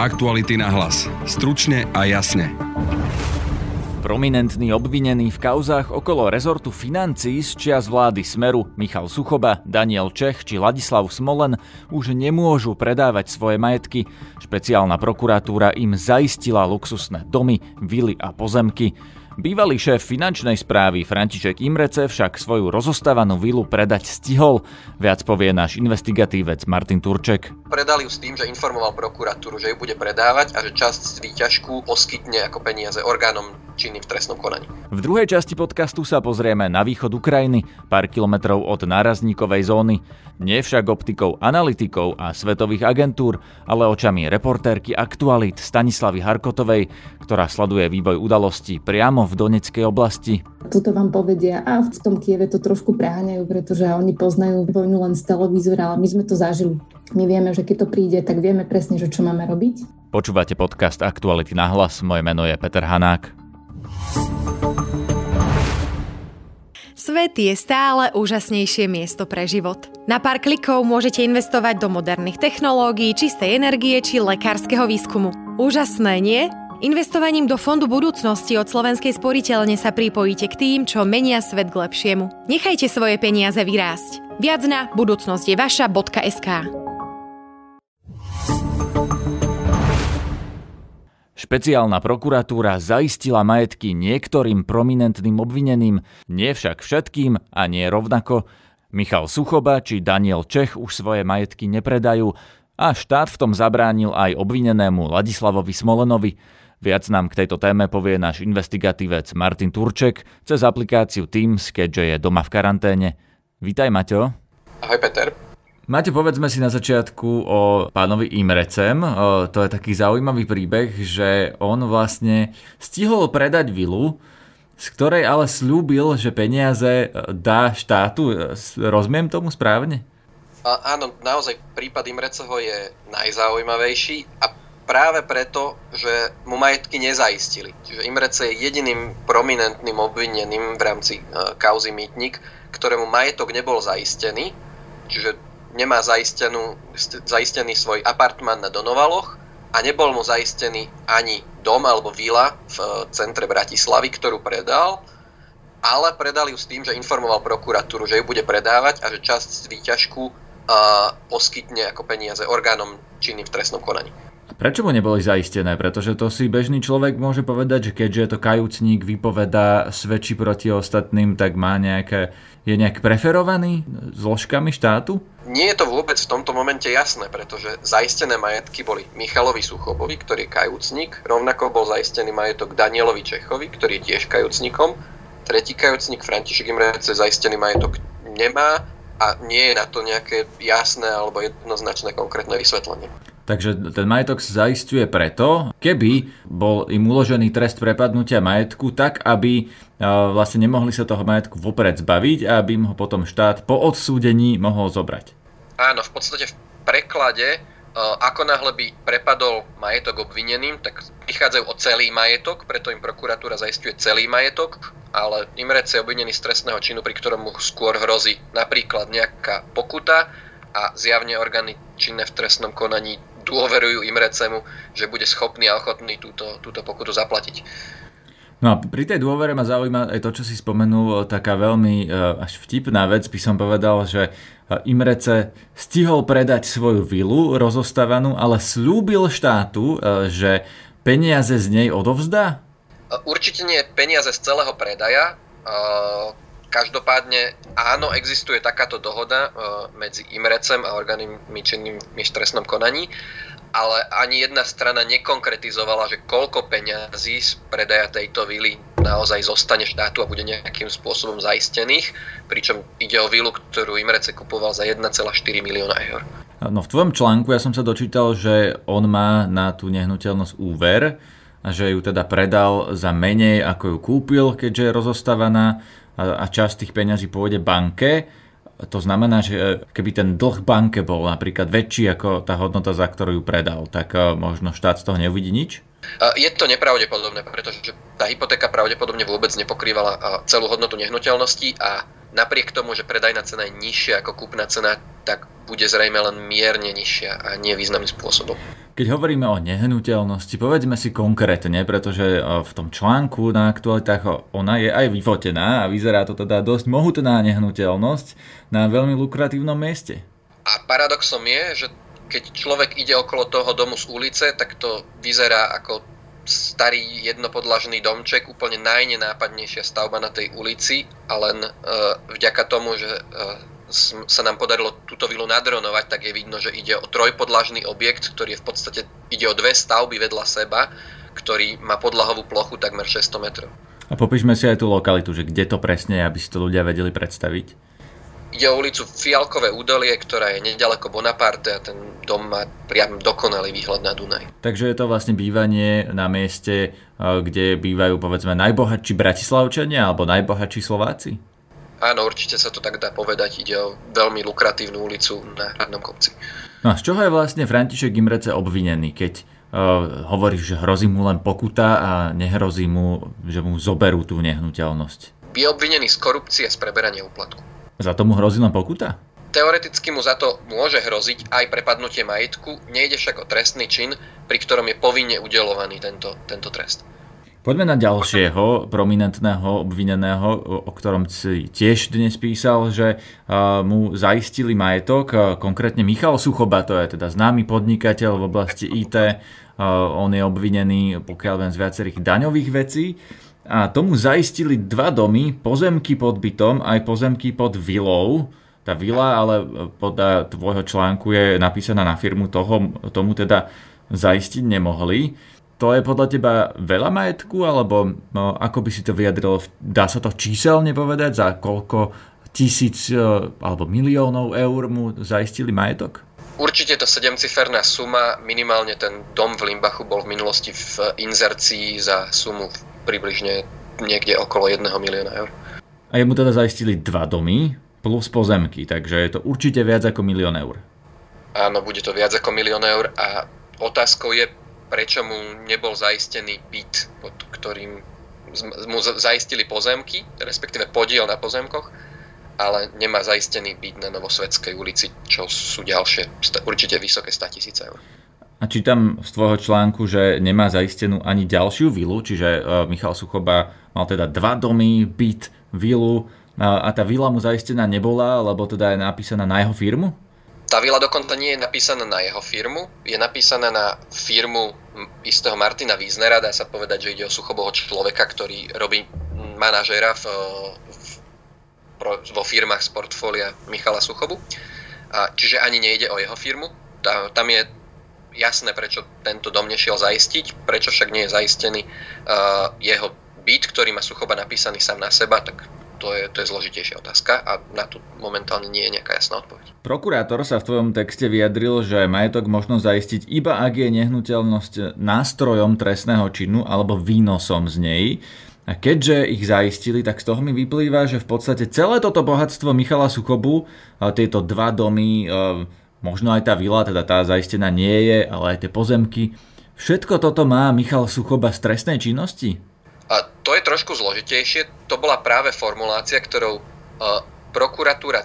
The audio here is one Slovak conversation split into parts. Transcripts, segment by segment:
Aktuality na hlas. Stručne a jasne. Prominentný obvinený v kauzách okolo rezortu financií z čias vlády Smeru Michal Suchoba, Daniel Čech či Ladislav Smolen už nemôžu predávať svoje majetky. Špeciálna prokuratúra im zaistila luxusné domy, vily a pozemky. Bývalý šéf finančnej správy František Imrece však svoju rozostávanú vilu predať stihol. Viac povie náš investigatívec Martin Turček. Predali ju s tým, že informoval prokuratúru, že ju bude predávať a že časť z výťažku poskytne ako peniaze orgánom činným v trestnom konaní. V druhej časti podcastu sa pozrieme na východ Ukrajiny, pár kilometrov od nárazníkovej zóny. Nie však optikou analytikov a svetových agentúr, ale očami reportérky Aktualit Stanislavy Harkotovej, ktorá sleduje vývoj udalostí priamo v Doneckej oblasti. Toto vám povedia a v tom Kieve to trošku preháňajú, pretože oni poznajú vojnu len z televízora, ale my sme to zažili. My vieme, že keď to príde, tak vieme presne, že čo máme robiť. Počúvate podcast Aktuality na hlas, moje meno je Peter Hanák. Svet je stále úžasnejšie miesto pre život. Na pár klikov môžete investovať do moderných technológií, čistej energie či lekárskeho výskumu. Úžasné, nie? Investovaním do Fondu budúcnosti od Slovenskej sporiteľne sa pripojíte k tým, čo menia svet k lepšiemu. Nechajte svoje peniaze vyrásť. Viac na budúcnosť je vaša.sk. Špeciálna prokuratúra zaistila majetky niektorým prominentným obvineným, nie však všetkým a nie rovnako. Michal Suchoba či Daniel Čech už svoje majetky nepredajú a štát v tom zabránil aj obvinenému Ladislavovi Smolenovi. Viac nám k tejto téme povie náš investigatívec Martin Turček cez aplikáciu Teams, keďže je doma v karanténe. Vítaj Maťo. Ahoj Peter. Máte, povedzme si na začiatku o pánovi Imrecem. To je taký zaujímavý príbeh, že on vlastne stihol predať vilu, z ktorej ale slúbil, že peniaze dá štátu. Rozumiem tomu správne? A, áno, naozaj prípad Imreceho je najzaujímavejší a práve preto, že mu majetky nezaistili. Čiže Imrece je jediným prominentným obvineným v rámci uh, kauzy Mýtnik, ktorému majetok nebol zaistený. Čiže nemá zaistenú, zaistený svoj apartmán na Donovaloch a nebol mu zaistený ani dom alebo vila v eh, centre Bratislavy, ktorú predal, ale predal ju s tým, že informoval prokuratúru, že ju bude predávať a že časť z výťažku uh, poskytne ako peniaze orgánom činným v trestnom konaní. Prečo mu neboli zaistené? Pretože to si bežný človek môže povedať, že keďže to kajúcník, vypoveda, svedčí proti ostatným, tak má nejaké, je nejak preferovaný zložkami štátu? Nie je to vôbec v tomto momente jasné, pretože zaistené majetky boli Michalovi Suchobovi, ktorý je kajúcník, rovnako bol zaistený majetok Danielovi Čechovi, ktorý je tiež kajúcníkom, tretí kajúcník František Imrece zaistený majetok nemá a nie je na to nejaké jasné alebo jednoznačné konkrétne vysvetlenie. Takže ten majetok sa zaistuje preto, keby bol im uložený trest prepadnutia majetku tak, aby vlastne nemohli sa toho majetku vopred zbaviť a aby im ho potom štát po odsúdení mohol zobrať. Áno, v podstate v preklade, ako náhle by prepadol majetok obvineným, tak prichádzajú o celý majetok, preto im prokuratúra zaistuje celý majetok, ale Imrec je obvinený z trestného činu, pri ktorom mu skôr hrozí napríklad nejaká pokuta a zjavne orgány činné v trestnom konaní dôverujú Imrecemu, že bude schopný a ochotný túto, túto pokutu zaplatiť. No a pri tej dôvere ma zaujíma aj to, čo si spomenul, taká veľmi e, až vtipná vec, by som povedal, že e, Imrece stihol predať svoju vilu rozostávanú, ale slúbil štátu, e, že peniaze z nej odovzdá? Určite nie peniaze z celého predaja. Každopádne áno, existuje takáto dohoda medzi Imrecem a orgánmi činným v trestnom konaní, ale ani jedna strana nekonkretizovala, že koľko peňazí z predaja tejto vily naozaj zostane štátu a bude nejakým spôsobom zaistených, pričom ide o vilu, ktorú Imrece kupoval za 1,4 milióna eur. No v tvojom článku ja som sa dočítal, že on má na tú nehnuteľnosť úver a že ju teda predal za menej, ako ju kúpil, keďže je rozostávaná a časť tých peňazí pôjde banke. To znamená, že keby ten dlh banke bol napríklad väčší ako tá hodnota, za ktorú ju predal, tak e, možno štát z toho neuvidí nič? Je to nepravdepodobné, pretože tá hypotéka pravdepodobne vôbec nepokrývala celú hodnotu nehnuteľností a napriek tomu, že predajná cena je nižšia ako kúpna cena, tak bude zrejme len mierne nižšia a nie významným spôsobom. Keď hovoríme o nehnuteľnosti, povedzme si konkrétne, pretože v tom článku na aktualitách ona je aj vyfotená a vyzerá to teda dosť mohutná nehnuteľnosť na veľmi lukratívnom mieste. A paradoxom je, že keď človek ide okolo toho domu z ulice, tak to vyzerá ako starý jednopodlažný domček, úplne najnenápadnejšia stavba na tej ulici a len e, vďaka tomu, že e, sa nám podarilo túto vilu nadronovať, tak je vidno, že ide o trojpodlažný objekt, ktorý je v podstate, ide o dve stavby vedľa seba, ktorý má podlahovú plochu takmer 600 metrov. A popíšme si aj tú lokalitu, že kde to presne je, aby si to ľudia vedeli predstaviť. Ide o ulicu Fialkové údolie, ktorá je nedaleko Bonaparte a ten dom má priam dokonalý výhľad na Dunaj. Takže je to vlastne bývanie na mieste, eh, kde bývajú povedzme najbohatší Bratislavčania alebo najbohatší Slováci? Áno, určite sa to tak dá povedať. Ide o veľmi lukratívnu ulicu na hradnom kopci. No a z čoho je vlastne František Imrece obvinený, keď uh, hovoríš, že hrozí mu len pokuta a nehrozí mu, že mu zoberú tú nehnuteľnosť? Je obvinený z korupcie a z preberania úplatku. Za tomu hrozí len pokuta? Teoreticky mu za to môže hroziť aj prepadnutie majetku, nejde však o trestný čin, pri ktorom je povinne udelovaný tento, tento trest. Poďme na ďalšieho prominentného obvineného, o ktorom si tiež dnes písal, že mu zaistili majetok, konkrétne Michal Suchoba, to je teda známy podnikateľ v oblasti IT, on je obvinený, pokiaľ viem, z viacerých daňových vecí a tomu zaistili dva domy, pozemky pod bytom, aj pozemky pod vilou. Tá vila ale podľa tvojho článku je napísaná na firmu, toho, tomu teda zaistiť nemohli. To je podľa teba veľa majetku, alebo no, ako by si to vyjadril? Dá sa to číselne povedať, za koľko tisíc e, alebo miliónov eur mu zaistili majetok? Určite to sedemciferná suma, minimálne ten dom v Limbachu bol v minulosti v inzercii za sumu približne niekde okolo 1 milióna eur. A jemu teda zaistili dva domy plus pozemky, takže je to určite viac ako milión eur. Áno, bude to viac ako milión eur a otázkou je, prečo mu nebol zaistený byt, pod ktorým mu zaistili pozemky, respektíve podiel na pozemkoch, ale nemá zaistený byt na Novosvedskej ulici, čo sú ďalšie, určite vysoké 100 tisíce eur. A čítam z tvojho článku, že nemá zaistenú ani ďalšiu vilu, čiže e, Michal Suchoba mal teda dva domy, byt, vilu a tá vila mu zaistená nebola, lebo teda je napísaná na jeho firmu? Tá vila dokonca nie je napísaná na jeho firmu, je napísaná na firmu istého Martina Wiesnera, dá sa povedať, že ide o suchoboho človeka, ktorý robí manažéra v, v, vo firmách z portfólia Michala Suchobu. A, čiže ani nejde o jeho firmu. Tá, tam je jasné, prečo tento dom nešiel zaistiť, prečo však nie je zaistený uh, jeho byt, ktorý má Suchoba napísaný sám na seba, tak to je, to je zložitejšia otázka a na to momentálne nie je nejaká jasná odpoveď. Prokurátor sa v tvojom texte vyjadril, že majetok možno zaistiť iba ak je nehnuteľnosť nástrojom trestného činu alebo výnosom z nej. A keďže ich zaistili, tak z toho mi vyplýva, že v podstate celé toto bohatstvo Michala Suchobu, tieto dva domy, možno aj tá vila, teda tá zaistená nie je, ale aj tie pozemky, všetko toto má Michal Suchoba z trestnej činnosti? A to je trošku zložitejšie. To bola práve formulácia, ktorou uh, prokuratúra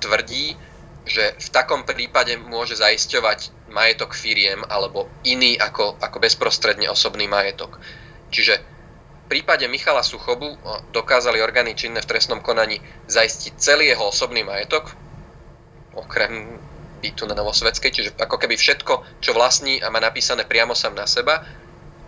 tvrdí, že v takom prípade môže zaisťovať majetok firiem alebo iný ako, ako bezprostredne osobný majetok. Čiže v prípade Michala Suchobu dokázali orgány činné v trestnom konaní zaistiť celý jeho osobný majetok, okrem bytu na Novosvedskej, čiže ako keby všetko, čo vlastní a má napísané priamo sám na seba,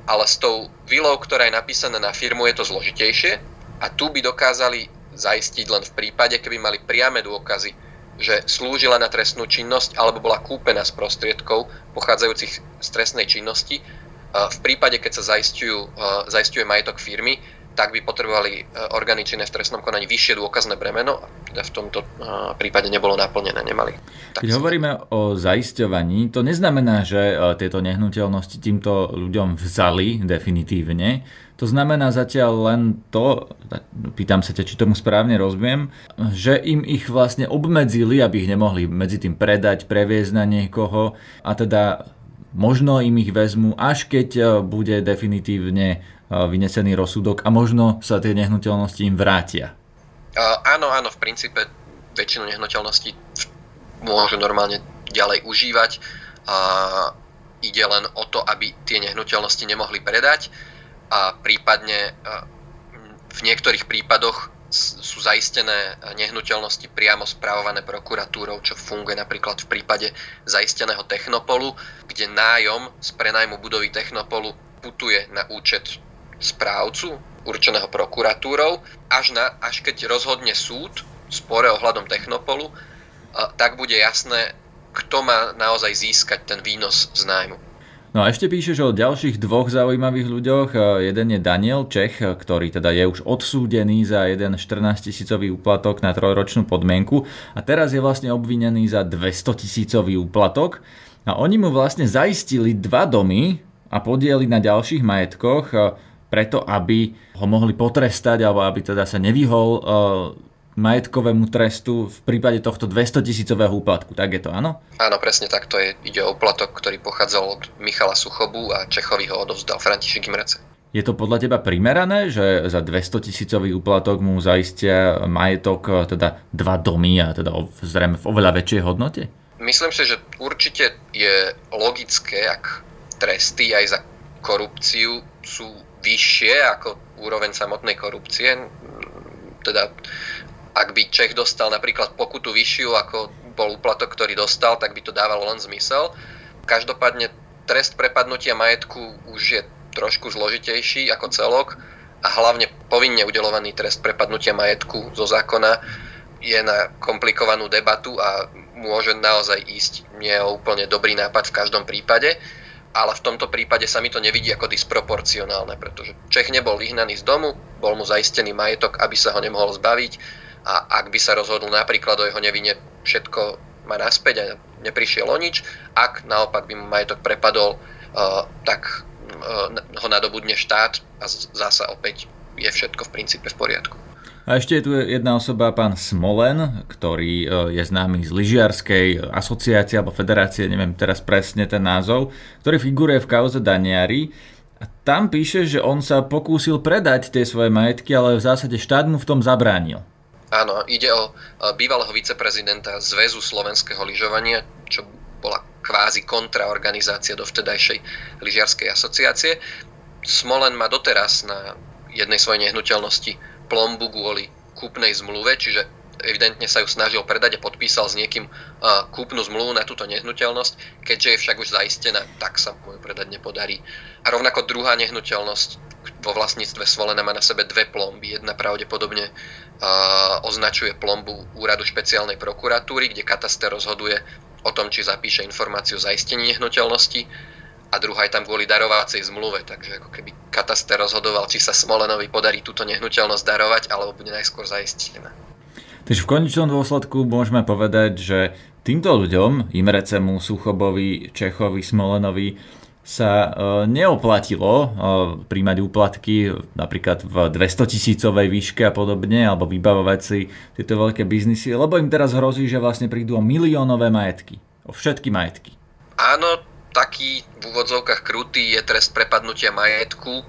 ale s tou vilou, ktorá je napísaná na firmu, je to zložitejšie a tu by dokázali zaistiť len v prípade, keby mali priame dôkazy, že slúžila na trestnú činnosť alebo bola kúpená z prostriedkov pochádzajúcich z trestnej činnosti. V prípade, keď sa zaistujú, zaistuje majetok firmy, tak by potrebovali orgány činné v trestnom konaní vyššie dôkazné bremeno a teda v tomto prípade nebolo naplnené, nemali. Tak Keď hovoríme o zaisťovaní, to neznamená, že tieto nehnuteľnosti týmto ľuďom vzali definitívne. To znamená zatiaľ len to, pýtam sa ťa, či tomu správne rozumiem, že im ich vlastne obmedzili, aby ich nemohli medzi tým predať, previesť na niekoho a teda možno im ich vezmu, až keď bude definitívne vynesený rozsudok a možno sa tie nehnuteľnosti im vrátia. Uh, áno, áno, v princípe väčšinu nehnuteľností môžu normálne ďalej užívať. Uh, ide len o to, aby tie nehnuteľnosti nemohli predať a prípadne v niektorých prípadoch sú zaistené nehnuteľnosti priamo správované prokuratúrou, čo funguje napríklad v prípade zaisteného Technopolu, kde nájom z prenajmu budovy Technopolu putuje na účet správcu určeného prokuratúrou, až, na, až keď rozhodne súd v spore ohľadom Technopolu, tak bude jasné, kto má naozaj získať ten výnos z nájmu. No a ešte píšeš o ďalších dvoch zaujímavých ľuďoch. Jeden je Daniel Čech, ktorý teda je už odsúdený za jeden 14 tisícový úplatok na trojročnú podmienku a teraz je vlastne obvinený za 200 tisícový úplatok. A oni mu vlastne zaistili dva domy a podieli na ďalších majetkoch preto, aby ho mohli potrestať alebo aby teda sa nevyhol majetkovému trestu v prípade tohto 200 tisícového úplatku. Tak je to, áno? Áno, presne tak. To je, ide o úplatok, ktorý pochádzal od Michala Suchobu a Čechovi ho odovzdal František Imrece. Je to podľa teba primerané, že za 200 tisícový úplatok mu zaistia majetok, teda dva domy a teda zrejme v oveľa väčšej hodnote? Myslím si, že určite je logické, ak tresty aj za korupciu sú vyššie ako úroveň samotnej korupcie. Teda ak by Čech dostal napríklad pokutu vyššiu, ako bol úplatok, ktorý dostal, tak by to dávalo len zmysel. Každopádne trest prepadnutia majetku už je trošku zložitejší ako celok a hlavne povinne udelovaný trest prepadnutia majetku zo zákona je na komplikovanú debatu a môže naozaj ísť nie o úplne dobrý nápad v každom prípade, ale v tomto prípade sa mi to nevidí ako disproporcionálne, pretože Čech nebol vyhnaný z domu, bol mu zaistený majetok, aby sa ho nemohol zbaviť a ak by sa rozhodol napríklad o jeho nevine všetko má naspäť a neprišiel o nič, ak naopak by mu majetok prepadol, uh, tak uh, ho nadobudne štát a zasa opäť je všetko v princípe v poriadku. A ešte je tu jedna osoba, pán Smolen, ktorý uh, je známy z lyžiarskej asociácie alebo federácie, neviem teraz presne ten názov, ktorý figuruje v kauze Daniari. A tam píše, že on sa pokúsil predať tie svoje majetky, ale v zásade štát mu v tom zabránil. Áno, ide o bývalého viceprezidenta Zväzu slovenského lyžovania, čo bola kvázi kontraorganizácia do vtedajšej lyžiarskej asociácie. Smolen má doteraz na jednej svojej nehnuteľnosti plombu kvôli kúpnej zmluve, čiže evidentne sa ju snažil predať a podpísal s niekým kúpnu zmluvu na túto nehnuteľnosť, keďže je však už zaistená, tak sa mu ju predať nepodarí. A rovnako druhá nehnuteľnosť vo vlastníctve Svolena má na sebe dve plomby. Jedna pravdepodobne označuje plombu úradu špeciálnej prokuratúry, kde kataster rozhoduje o tom, či zapíše informáciu o zaistení nehnuteľnosti a druhá je tam kvôli darovácej zmluve, takže ako keby kataster rozhodoval, či sa Smolenovi podarí túto nehnuteľnosť darovať, alebo bude najskôr zaistená. Takže v konečnom dôsledku môžeme povedať, že týmto ľuďom, Imrecemu, Suchobovi, Čechovi, Smolenovi, sa e, neoplatilo e, príjmať úplatky napríklad v 200 tisícovej výške a podobne, alebo vybavovať si tieto veľké biznisy, lebo im teraz hrozí, že vlastne prídu o miliónové majetky, o všetky majetky. Áno, taký v úvodzovkách krutý je trest prepadnutia majetku,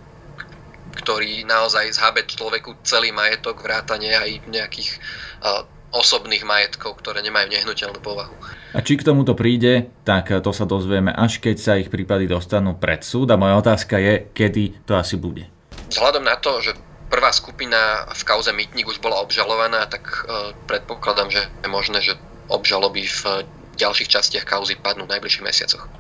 ktorý naozaj zhabe človeku celý majetok, vrátane aj nejakých uh, osobných majetkov, ktoré nemajú nehnuteľnú povahu. A či k tomuto príde, tak to sa dozvieme až keď sa ich prípady dostanú pred súd a moja otázka je, kedy to asi bude. Vzhľadom na to, že prvá skupina v kauze Mytník už bola obžalovaná, tak uh, predpokladám, že je možné, že obžaloby v ďalších častiach kauzy padnú v najbližších mesiacoch.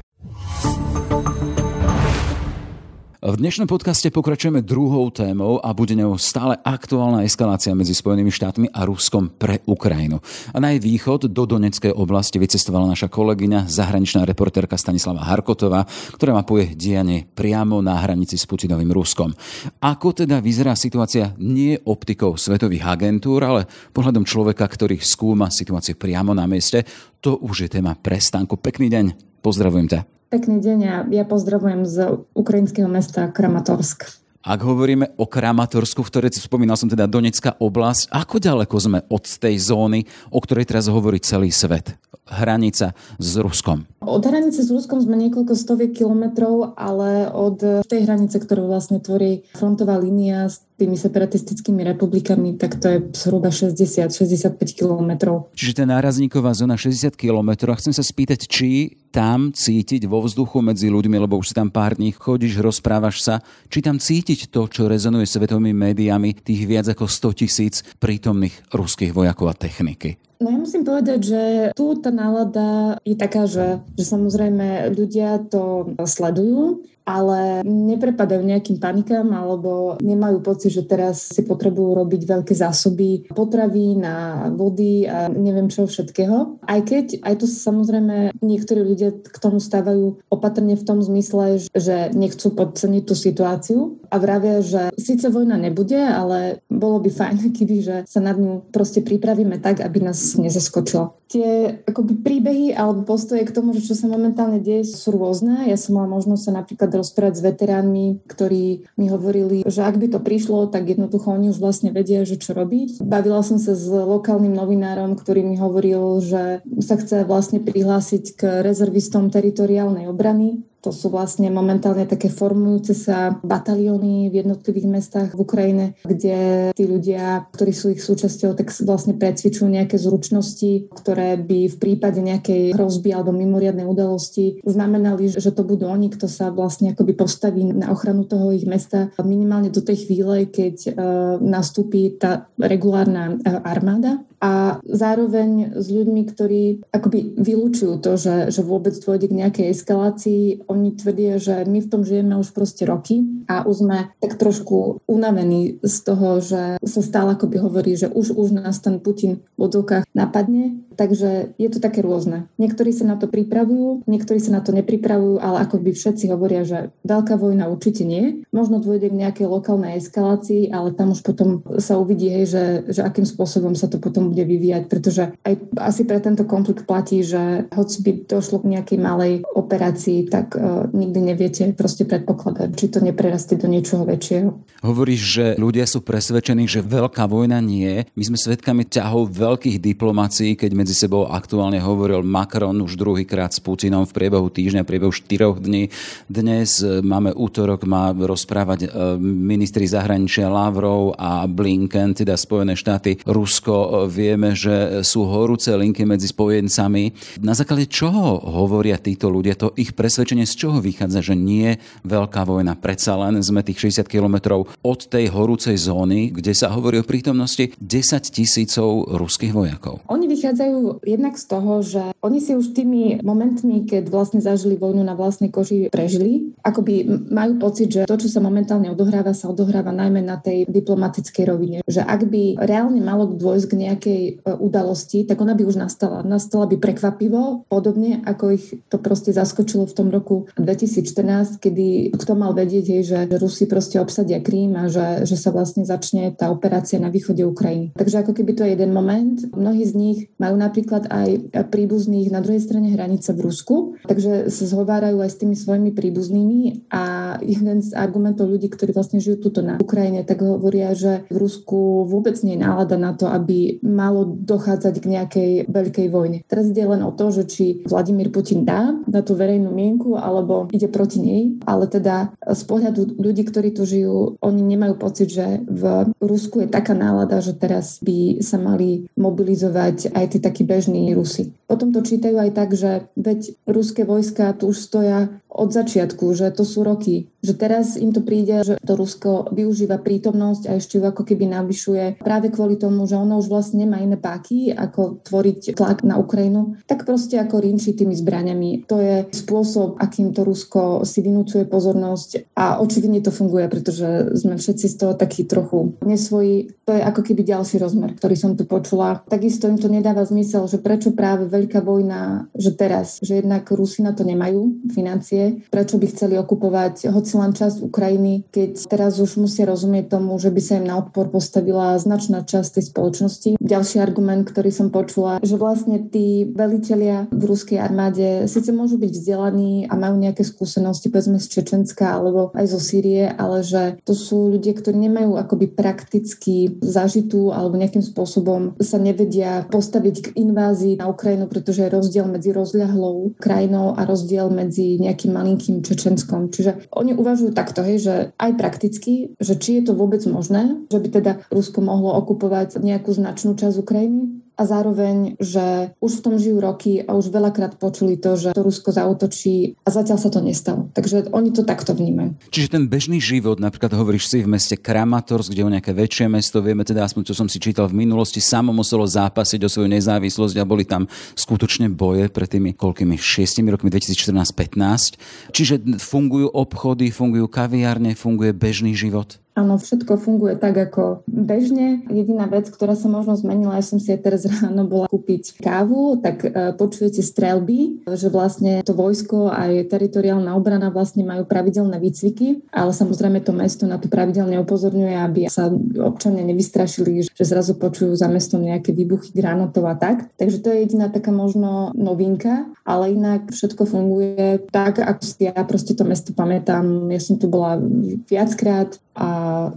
V dnešnom podcaste pokračujeme druhou témou a bude ňou stále aktuálna eskalácia medzi Spojenými štátmi a Ruskom pre Ukrajinu. A na jej východ do Doneckej oblasti vycestovala naša kolegyňa, zahraničná reportérka Stanislava Harkotová, ktorá mapuje dianie priamo na hranici s Putinovým Ruskom. Ako teda vyzerá situácia nie optikou svetových agentúr, ale pohľadom človeka, ktorý skúma situáciu priamo na mieste, to už je téma prestánku. Pekný deň, pozdravujem ťa. Pekný deň a ja pozdravujem z ukrajinského mesta Kramatorsk. Ak hovoríme o Kramatorsku, v ktorej spomínal som teda Donetská oblasť, ako ďaleko sme od tej zóny, o ktorej teraz hovorí celý svet? Hranica s Ruskom. Od hranice s Ruskom sme niekoľko stoviek kilometrov, ale od tej hranice, ktorú vlastne tvorí frontová línia s tými separatistickými republikami, tak to je zhruba 60-65 kilometrov. Čiže tá nárazníková zóna 60 kilometrov. A chcem sa spýtať, či tam cítiť vo vzduchu medzi ľuďmi, lebo už si tam pár dní chodíš, rozprávaš sa, či tam cítiť to, čo rezonuje svetovými médiami, tých viac ako 100 tisíc prítomných ruských vojakov a techniky. No ja musím povedať, že tu tá nálada je taká, že, že samozrejme ľudia to sledujú, ale neprepadajú nejakým panikám alebo nemajú pocit, že teraz si potrebujú robiť veľké zásoby potravín a vody a neviem čo všetkého. Aj keď aj tu samozrejme niektorí ľudia k tomu stávajú opatrne v tom zmysle, že nechcú podceniť tú situáciu a vravia, že síce vojna nebude, ale bolo by fajn, keby že sa nad ňu proste pripravíme tak, aby nás nezaskočila. Tie akoby príbehy alebo postoje k tomu, že čo sa momentálne deje, sú rôzne. Ja som mala možnosť sa napríklad rozprávať s veteránmi, ktorí mi hovorili, že ak by to prišlo, tak jednoducho oni už vlastne vedia, že čo robiť. Bavila som sa s lokálnym novinárom, ktorý mi hovoril, že sa chce vlastne prihlásiť k rezervistom teritoriálnej obrany, to sú vlastne momentálne také formujúce sa batalióny v jednotlivých mestách v Ukrajine, kde tí ľudia, ktorí sú ich súčasťou, tak vlastne precvičujú nejaké zručnosti, ktoré by v prípade nejakej hrozby alebo mimoriadnej udalosti znamenali, že to budú oni, kto sa vlastne akoby postaví na ochranu toho ich mesta minimálne do tej chvíle, keď uh, nastúpi tá regulárna uh, armáda a zároveň s ľuďmi, ktorí akoby vylúčujú to, že, že vôbec dôjde k nejakej eskalácii. Oni tvrdia, že my v tom žijeme už proste roky a už sme tak trošku unavení z toho, že sa stále akoby hovorí, že už, už nás ten Putin v odzokách napadne. Takže je to také rôzne. Niektorí sa na to pripravujú, niektorí sa na to nepripravujú, ale ako by všetci hovoria, že veľká vojna určite nie. Možno dôjde k nejakej lokálnej eskalácii, ale tam už potom sa uvidí, hej, že, že akým spôsobom sa to potom bude vyvíjať, pretože aj asi pre tento konflikt platí, že hoci by došlo k nejakej malej operácii, tak uh, nikdy neviete proste predpokladať, či to neprerastie do niečoho väčšieho. Hovoríš, že ľudia sú presvedčení, že veľká vojna nie. My sme svedkami ťahov veľkých diplomácií, keď medzi sebou aktuálne hovoril Macron už druhýkrát s Putinom v priebehu týždňa, v priebehu štyroch dní. Dnes e, máme útorok, má rozprávať e, ministri zahraničia Lavrov a Blinken, teda Spojené štáty. Rusko vieme, že sú horúce linky medzi spojencami. Na základe čoho hovoria títo ľudia? To ich presvedčenie z čoho vychádza, že nie veľká vojna. Predsa len sme tých 60 kilometrov od tej horúcej zóny, kde sa hovorí o prítomnosti 10 tisícov ruských vojakov. Oni vychádzajú jednak z toho, že oni si už tými momentmi, keď vlastne zažili vojnu na vlastnej koži, prežili. Akoby majú pocit, že to, čo sa momentálne odohráva, sa odohráva najmä na tej diplomatickej rovine. Že ak by reálne malo dôjsť k nejakej e, udalosti, tak ona by už nastala. Nastala by prekvapivo, podobne ako ich to proste zaskočilo v tom roku 2014, kedy kto mal vedieť, hej, že Rusi proste obsadia Krím a že, že sa vlastne začne tá operácia na východe Ukrajiny. Takže ako keby to je jeden moment. Mnohí z nich majú napríklad aj príbuzných na druhej strane hranice v Rusku, takže sa zhovárajú aj s tými svojimi príbuznými a jeden z argumentov ľudí, ktorí vlastne žijú tuto na Ukrajine, tak hovoria, že v Rusku vôbec nie je nálada na to, aby malo dochádzať k nejakej veľkej vojne. Teraz ide len o to, že či Vladimír Putin dá na tú verejnú mienku alebo ide proti nej, ale teda z pohľadu ľudí, ktorí tu žijú, oni nemajú pocit, že v Rusku je taká nálada, že teraz by sa mali mobilizovať aj tí takí bežní Rusi. Potom to čítajú aj tak, že veď ruské vojska tu už stoja od začiatku, že to sú roky. Že teraz im to príde, že to Rusko využíva prítomnosť a ešte ju ako keby navyšuje práve kvôli tomu, že ono už vlastne nemá iné páky, ako tvoriť tlak na Ukrajinu, tak proste ako rinčí tými zbraniami. To je spôsob, akým to Rusko si vynúcuje pozornosť a očividne to funguje, pretože sme všetci z toho takí trochu nesvoji. To je ako keby ďalší rozmer, ktorý som tu počula. Takisto im to nedáva zmysel, že prečo práve veľká vojna, že teraz, že jednak Rusi na to nemajú financie, prečo by chceli okupovať hoci len časť Ukrajiny, keď teraz už musia rozumieť tomu, že by sa im na odpor postavila značná časť tej spoločnosti. Ďalší argument, ktorý som počula, že vlastne tí velitelia v ruskej armáde síce môžu byť vzdelaní a majú nejaké skúsenosti, povedzme z Čečenska alebo aj zo Sýrie, ale že to sú ľudia, ktorí nemajú akoby prakticky zažitú alebo nejakým spôsobom sa nevedia postaviť k invázii na Ukrajinu, pretože je rozdiel medzi rozľahlou krajinou a rozdiel medzi nejakým malinkým Čečenskom. Čiže oni uvažujú takto, hej, že aj prakticky, že či je to vôbec možné, že by teda Rusko mohlo okupovať nejakú značnú časť Ukrajiny, a zároveň, že už v tom žijú roky a už veľakrát počuli to, že to Rusko zautočí a zatiaľ sa to nestalo. Takže oni to takto vnímajú. Čiže ten bežný život, napríklad hovoríš si v meste Kramatorsk, kde je nejaké väčšie mesto, vieme teda aspoň, čo som si čítal v minulosti, samo muselo zápasiť o svoju nezávislosť a boli tam skutočne boje pred tými koľkými šiestimi rokmi 2014-15. Čiže fungujú obchody, fungujú kaviárne, funguje bežný život. Áno, všetko funguje tak, ako bežne. Jediná vec, ktorá sa možno zmenila, ja som si aj teraz ráno bola kúpiť kávu, tak e, počujete strelby, že vlastne to vojsko aj teritoriálna obrana vlastne majú pravidelné výcviky, ale samozrejme to mesto na to pravidelne upozorňuje, aby sa občania nevystrašili, že zrazu počujú za mestom nejaké výbuchy granátov a tak. Takže to je jediná taká možno novinka, ale inak všetko funguje tak, ako si ja proste to mesto pamätám. Ja som tu bola viackrát, a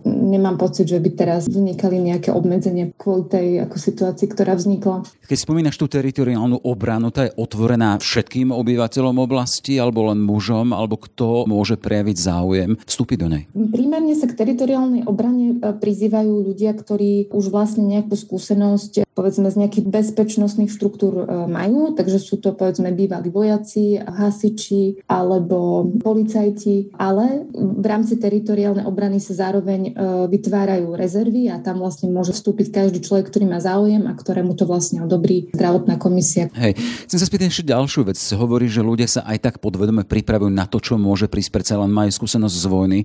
nemám pocit, že by teraz vznikali nejaké obmedzenie kvôli tej ako situácii, ktorá vznikla. Keď spomínaš tú teritoriálnu obranu, tá je otvorená všetkým obyvateľom oblasti, alebo len mužom, alebo kto môže prejaviť záujem vstúpiť do nej? Primárne sa k teritoriálnej obrane e, prizývajú ľudia, ktorí už vlastne nejakú skúsenosť povedzme z nejakých bezpečnostných štruktúr e, majú, takže sú to povedzme bývalí vojaci, hasiči alebo policajti, ale v rámci teritoriálnej obrany sa zároveň e, vytvárajú rezervy a tam vlastne môže vstúpiť každý človek, ktorý má záujem a ktorému to vlastne odobrí zdravotná komisia. Hej, chcem sa spýtať ešte ďalšiu vec. Hovorí, že ľudia sa aj tak podvedome pripravujú na to, čo môže prísť, predsa len majú skúsenosť z vojny.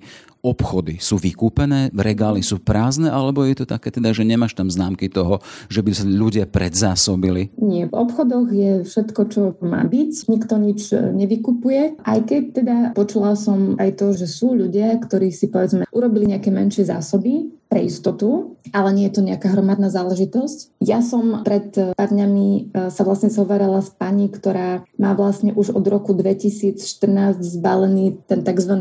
Obchody sú vykúpené, regály sú prázdne, alebo je to také teda, že nemáš tam známky toho, že by ľudia predzásobili? Nie, v obchodoch je všetko, čo má byť. Nikto nič nevykupuje. Aj keď teda počula som aj to, že sú ľudia, ktorí si povedzme urobili nejaké menšie zásoby pre istotu, ale nie je to nejaká hromadná záležitosť. Ja som pred pár dňami e, sa vlastne zhovarala s pani, ktorá má vlastne už od roku 2014 zbalený ten tzv.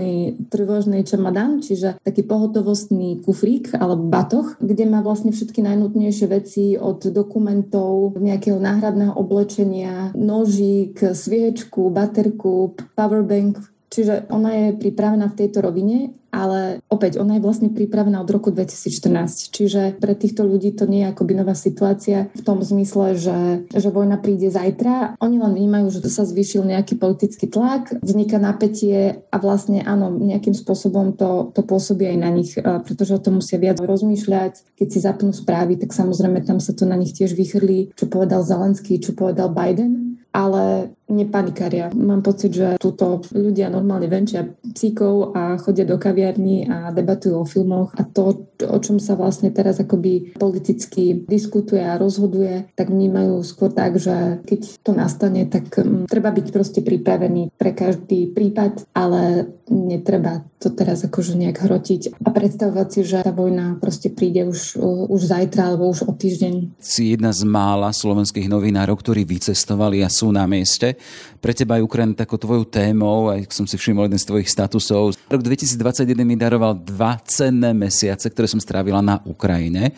trvožný čemadán, čiže taký pohotovostný kufrík alebo batoh, kde má vlastne všetky najnutnejšie veci od dokumentov, nejakého náhradného oblečenia, nožík, sviečku, baterku, powerbank, Čiže ona je pripravená v tejto rovine ale opäť ona je vlastne pripravená od roku 2014. Čiže pre týchto ľudí to nie je akoby nová situácia v tom zmysle, že, že vojna príde zajtra. Oni len vnímajú, že sa zvýšil nejaký politický tlak, vzniká napätie a vlastne áno, nejakým spôsobom to, to pôsobí aj na nich, pretože o tom musia viac rozmýšľať. Keď si zapnú správy, tak samozrejme tam sa to na nich tiež vychrlí, čo povedal Zelenský, čo povedal Biden ale nepanikária. Mám pocit, že túto ľudia normálne venčia psíkov a chodia do kaviarní a debatujú o filmoch a to, o čom sa vlastne teraz akoby politicky diskutuje a rozhoduje, tak vnímajú skôr tak, že keď to nastane, tak um, treba byť proste pripravený pre každý prípad, ale netreba to teraz akože nejak hrotiť a predstavovať si, že tá vojna proste príde už, už zajtra alebo už o týždeň. Si jedna z mála slovenských novinárov, ktorí vycestovali a sú na mieste. Pre teba je Ukrajina takou tvojou témou, aj som si všimol jeden z tvojich statusov. Rok 2021 mi daroval dva cenné mesiace, ktoré som strávila na Ukrajine.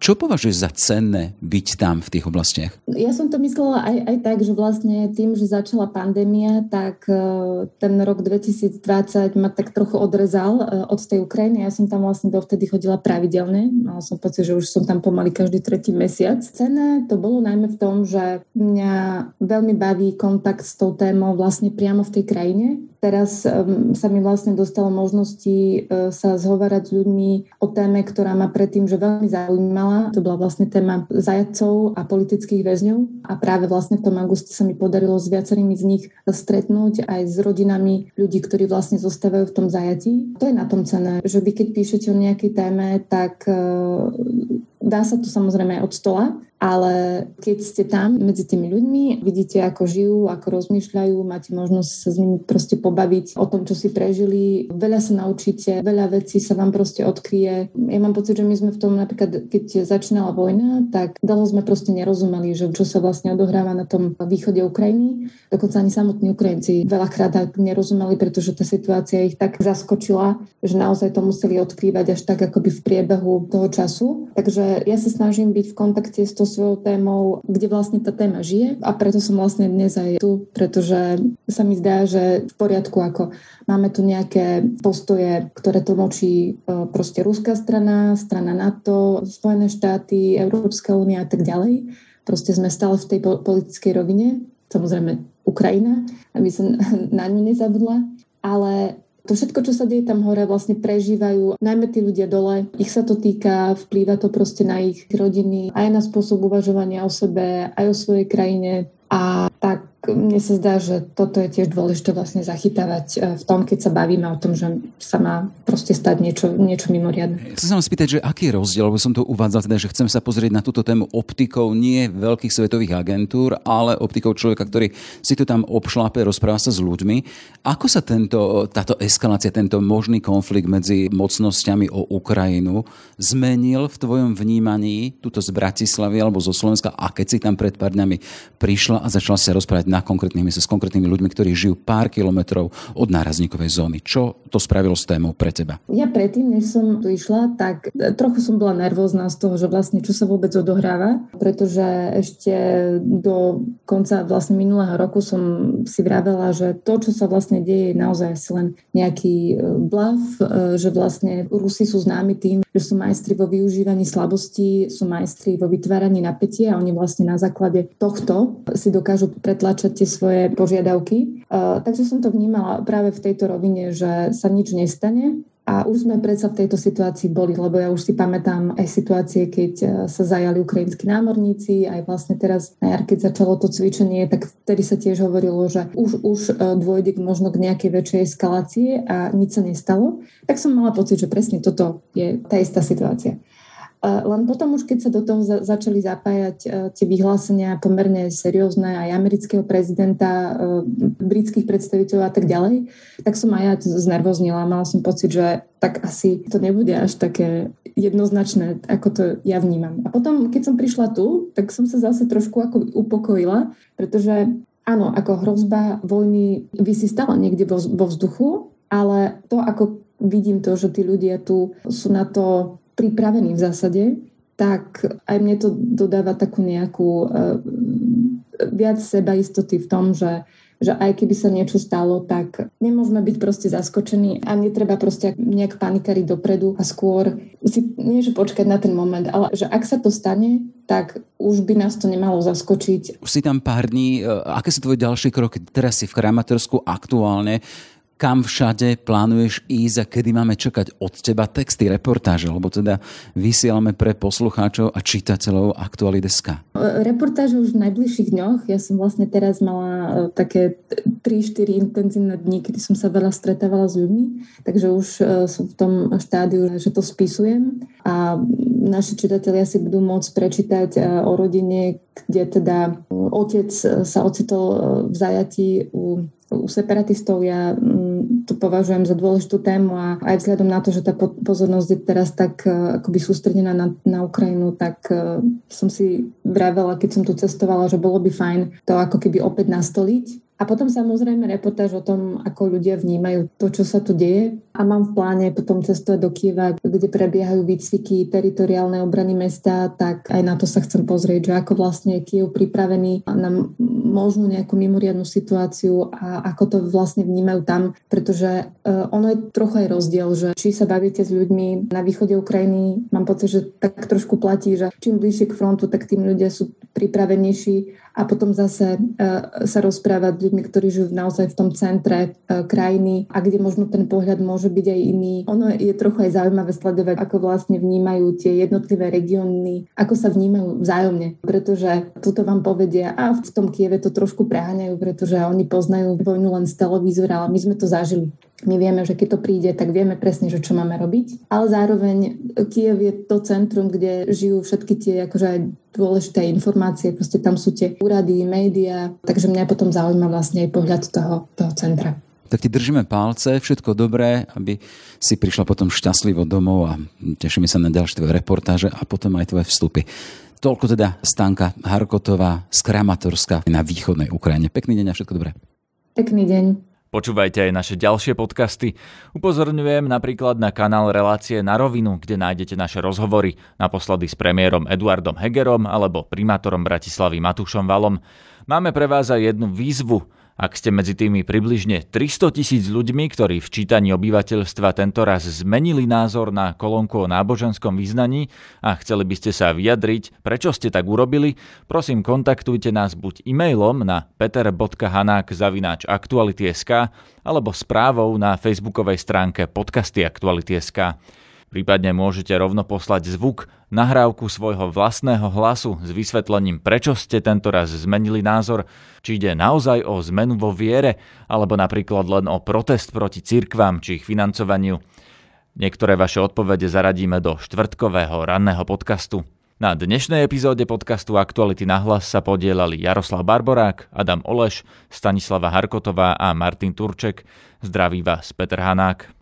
Čo považuješ za cenné byť tam v tých oblastiach? Ja som to myslela aj, aj tak, že vlastne tým, že začala pandémia, tak e, ten rok 2020 ma tak trochu odrezal e, od tej Ukrajiny. Ja som tam vlastne dovtedy chodila pravidelne. Mala som pocit, že už som tam pomaly každý tretí mesiac. Cenné to bolo najmä v tom, že mňa veľmi baví kontakt s tou témou vlastne priamo v tej krajine Teraz sa mi vlastne dostalo možnosti uh, sa zhovárať s ľuďmi o téme, ktorá ma predtým že veľmi zaujímala. To bola vlastne téma zajacov a politických väzňov. A práve vlastne v tom auguste sa mi podarilo s viacerými z nich stretnúť aj s rodinami ľudí, ktorí vlastne zostávajú v tom zajatí. To je na tom cené, že vy keď píšete o nejakej téme, tak uh, dá sa to samozrejme aj od stola, ale keď ste tam medzi tými ľuďmi, vidíte, ako žijú, ako rozmýšľajú, máte možnosť sa s nimi proste pobaviť o tom, čo si prežili, veľa sa naučíte, veľa vecí sa vám proste odkryje. Ja mám pocit, že my sme v tom napríklad, keď začínala vojna, tak dlho sme proste nerozumeli, že čo sa vlastne odohráva na tom východe Ukrajiny. Dokonca ani samotní Ukrajinci veľakrát tak nerozumeli, pretože tá situácia ich tak zaskočila, že naozaj to museli odkrývať až tak akoby v priebehu toho času. Takže ja sa snažím byť v kontakte s tou svojou témou, kde vlastne tá téma žije. A preto som vlastne dnes aj tu, pretože sa mi zdá, že v poriadku, ako máme tu nejaké postoje, ktoré tlmočí e, proste ruská strana, strana NATO, Spojené štáty, Európska únia a tak ďalej. Proste sme stále v tej politickej rovine, samozrejme Ukrajina, aby som na ňu nezabudla, ale to všetko, čo sa deje tam hore, vlastne prežívajú najmä tí ľudia dole. Ich sa to týka, vplýva to proste na ich rodiny, aj na spôsob uvažovania o sebe, aj o svojej krajine. A mne sa zdá, že toto je tiež dôležité vlastne zachytávať e, v tom, keď sa bavíme o tom, že sa má proste stať niečo, niečo mimoriadne. Chcem sa vám spýtať, že aký je rozdiel, lebo som to uvádzal teda, že chcem sa pozrieť na túto tému optikou nie veľkých svetových agentúr, ale optikou človeka, ktorý si to tam obšlápe, rozpráva sa s ľuďmi. Ako sa tento, táto eskalácia, tento možný konflikt medzi mocnosťami o Ukrajinu zmenil v tvojom vnímaní tuto z Bratislavy alebo zo Slovenska a keď si tam pred pár dňami prišla a začala sa rozprávať na konkrétnych mieste s konkrétnymi ľuďmi, ktorí žijú pár kilometrov od nárazníkovej zóny. Čo to spravilo s témou pre teba? Ja predtým, než som tu išla, tak trochu som bola nervózna z toho, že vlastne čo sa vôbec odohráva, pretože ešte do konca vlastne minulého roku som si vravela, že to, čo sa vlastne deje, je naozaj asi len nejaký e, blav, e, že vlastne Rusi sú známi tým, že sú majstri vo využívaní slabostí, sú majstri vo vytváraní napätia a oni vlastne na základe tohto si dokážu pretlačiť pretláčať tie svoje požiadavky. Uh, takže som to vnímala práve v tejto rovine, že sa nič nestane, a už sme predsa v tejto situácii boli, lebo ja už si pamätám aj situácie, keď e, sa zajali ukrajinskí námorníci, aj vlastne teraz na jar, keď začalo to cvičenie, tak vtedy sa tiež hovorilo, že už, už e, dôjde možno k nejakej väčšej eskalácie a nič sa nestalo. Tak som mala pocit, že presne toto je tá istá situácia. Len potom už, keď sa do toho za- začali zapájať uh, tie vyhlásenia pomerne seriózne aj amerického prezidenta, uh, britských predstaviteľov a tak ďalej, tak som aj ja znervoznila. Mala som pocit, že tak asi to nebude až také jednoznačné, ako to ja vnímam. A potom, keď som prišla tu, tak som sa zase trošku ako upokojila, pretože áno, ako hrozba vojny vysí stále niekde vo, vo vzduchu, ale to, ako vidím to, že tí ľudia tu sú na to pripravený v zásade, tak aj mne to dodáva takú nejakú uh, viac seba istoty v tom, že že aj keby sa niečo stalo, tak nemôžeme byť proste zaskočení a netreba proste nejak panikariť dopredu a skôr si nie, že počkať na ten moment, ale že ak sa to stane, tak už by nás to nemalo zaskočiť. Už si tam pár dní, e, aké sú tvoje ďalšie kroky? Teraz si v Kramatorsku aktuálne kam všade plánuješ ísť a kedy máme čakať od teba texty, reportáže, lebo teda vysielame pre poslucháčov a čitateľov Aktuality.sk. Reportáže už v najbližších dňoch. Ja som vlastne teraz mala e, také 3-4 intenzívne dni, kedy som sa veľa stretávala s ľuďmi, takže už e, som v tom štádiu, že to spisujem a naši čitatelia si budú môcť prečítať e, o rodine, kde teda otec sa ocitol v zajatí u u separatistov ja mm, to považujem za dôležitú tému a aj vzhľadom na to, že tá pozornosť je teraz tak e, akoby sústredená na, na Ukrajinu, tak uh, som si vravela, keď som tu cestovala, že bolo by fajn to ako keby opäť nastoliť a potom samozrejme reportáž o tom, ako ľudia vnímajú to, čo sa tu deje. A mám v pláne potom cestovať do Kieva, kde prebiehajú výcviky teritoriálnej obrany mesta, tak aj na to sa chcem pozrieť, že ako vlastne je Kiev pripravený na možnú nejakú mimoriadnú situáciu a ako to vlastne vnímajú tam, pretože uh, ono je trochu aj rozdiel, že či sa bavíte s ľuďmi na východe Ukrajiny, mám pocit, že tak trošku platí, že čím bližšie k frontu, tak tým ľudia sú pripravenejší a potom zase uh, sa rozprávať s ľuďmi, ktorí žijú naozaj v tom centre uh, krajiny a kde možno ten pohľad môže byť aj iný. Ono je trochu aj zaujímavé sledovať, ako vlastne vnímajú tie jednotlivé regióny, ako sa vnímajú vzájomne, pretože tuto vám povedia a v tom Kieve to trošku preháňajú, pretože oni poznajú vojnu len z televízora, ale my sme to zažili. my vieme, že keď to príde, tak vieme presne, že čo máme robiť. Ale zároveň Kiev je to centrum, kde žijú všetky tie akože dôležité informácie, proste tam sú tie úrady, médiá, takže mňa potom zaujíma vlastne aj pohľad toho, toho centra tak ti držíme palce, všetko dobré, aby si prišla potom šťastlivo domov a tešíme sa na ďalšie tvoje reportáže a potom aj tvoje vstupy. Toľko teda Stanka Harkotová z Kramatorska na východnej Ukrajine. Pekný deň a všetko dobré. Pekný deň. Počúvajte aj naše ďalšie podcasty. Upozorňujem napríklad na kanál Relácie na rovinu, kde nájdete naše rozhovory, naposledy s premiérom Eduardom Hegerom alebo primátorom Bratislavy Matúšom Valom. Máme pre vás aj jednu výzvu – ak ste medzi tými približne 300 tisíc ľuďmi, ktorí v čítaní obyvateľstva tento raz zmenili názor na kolónku o náboženskom vyznaní a chceli by ste sa vyjadriť, prečo ste tak urobili, prosím kontaktujte nás buď e-mailom na peter.hanák.aktuality.sk alebo správou na facebookovej stránke podcasty Aktuality.sk. Prípadne môžete rovno poslať zvuk, nahrávku svojho vlastného hlasu s vysvetlením, prečo ste tento raz zmenili názor, či ide naozaj o zmenu vo viere, alebo napríklad len o protest proti cirkvám či ich financovaniu. Niektoré vaše odpovede zaradíme do štvrtkového ranného podcastu. Na dnešnej epizóde podcastu Aktuality na hlas sa podielali Jaroslav Barborák, Adam Oleš, Stanislava Harkotová a Martin Turček. Zdraví vás Peter Hanák.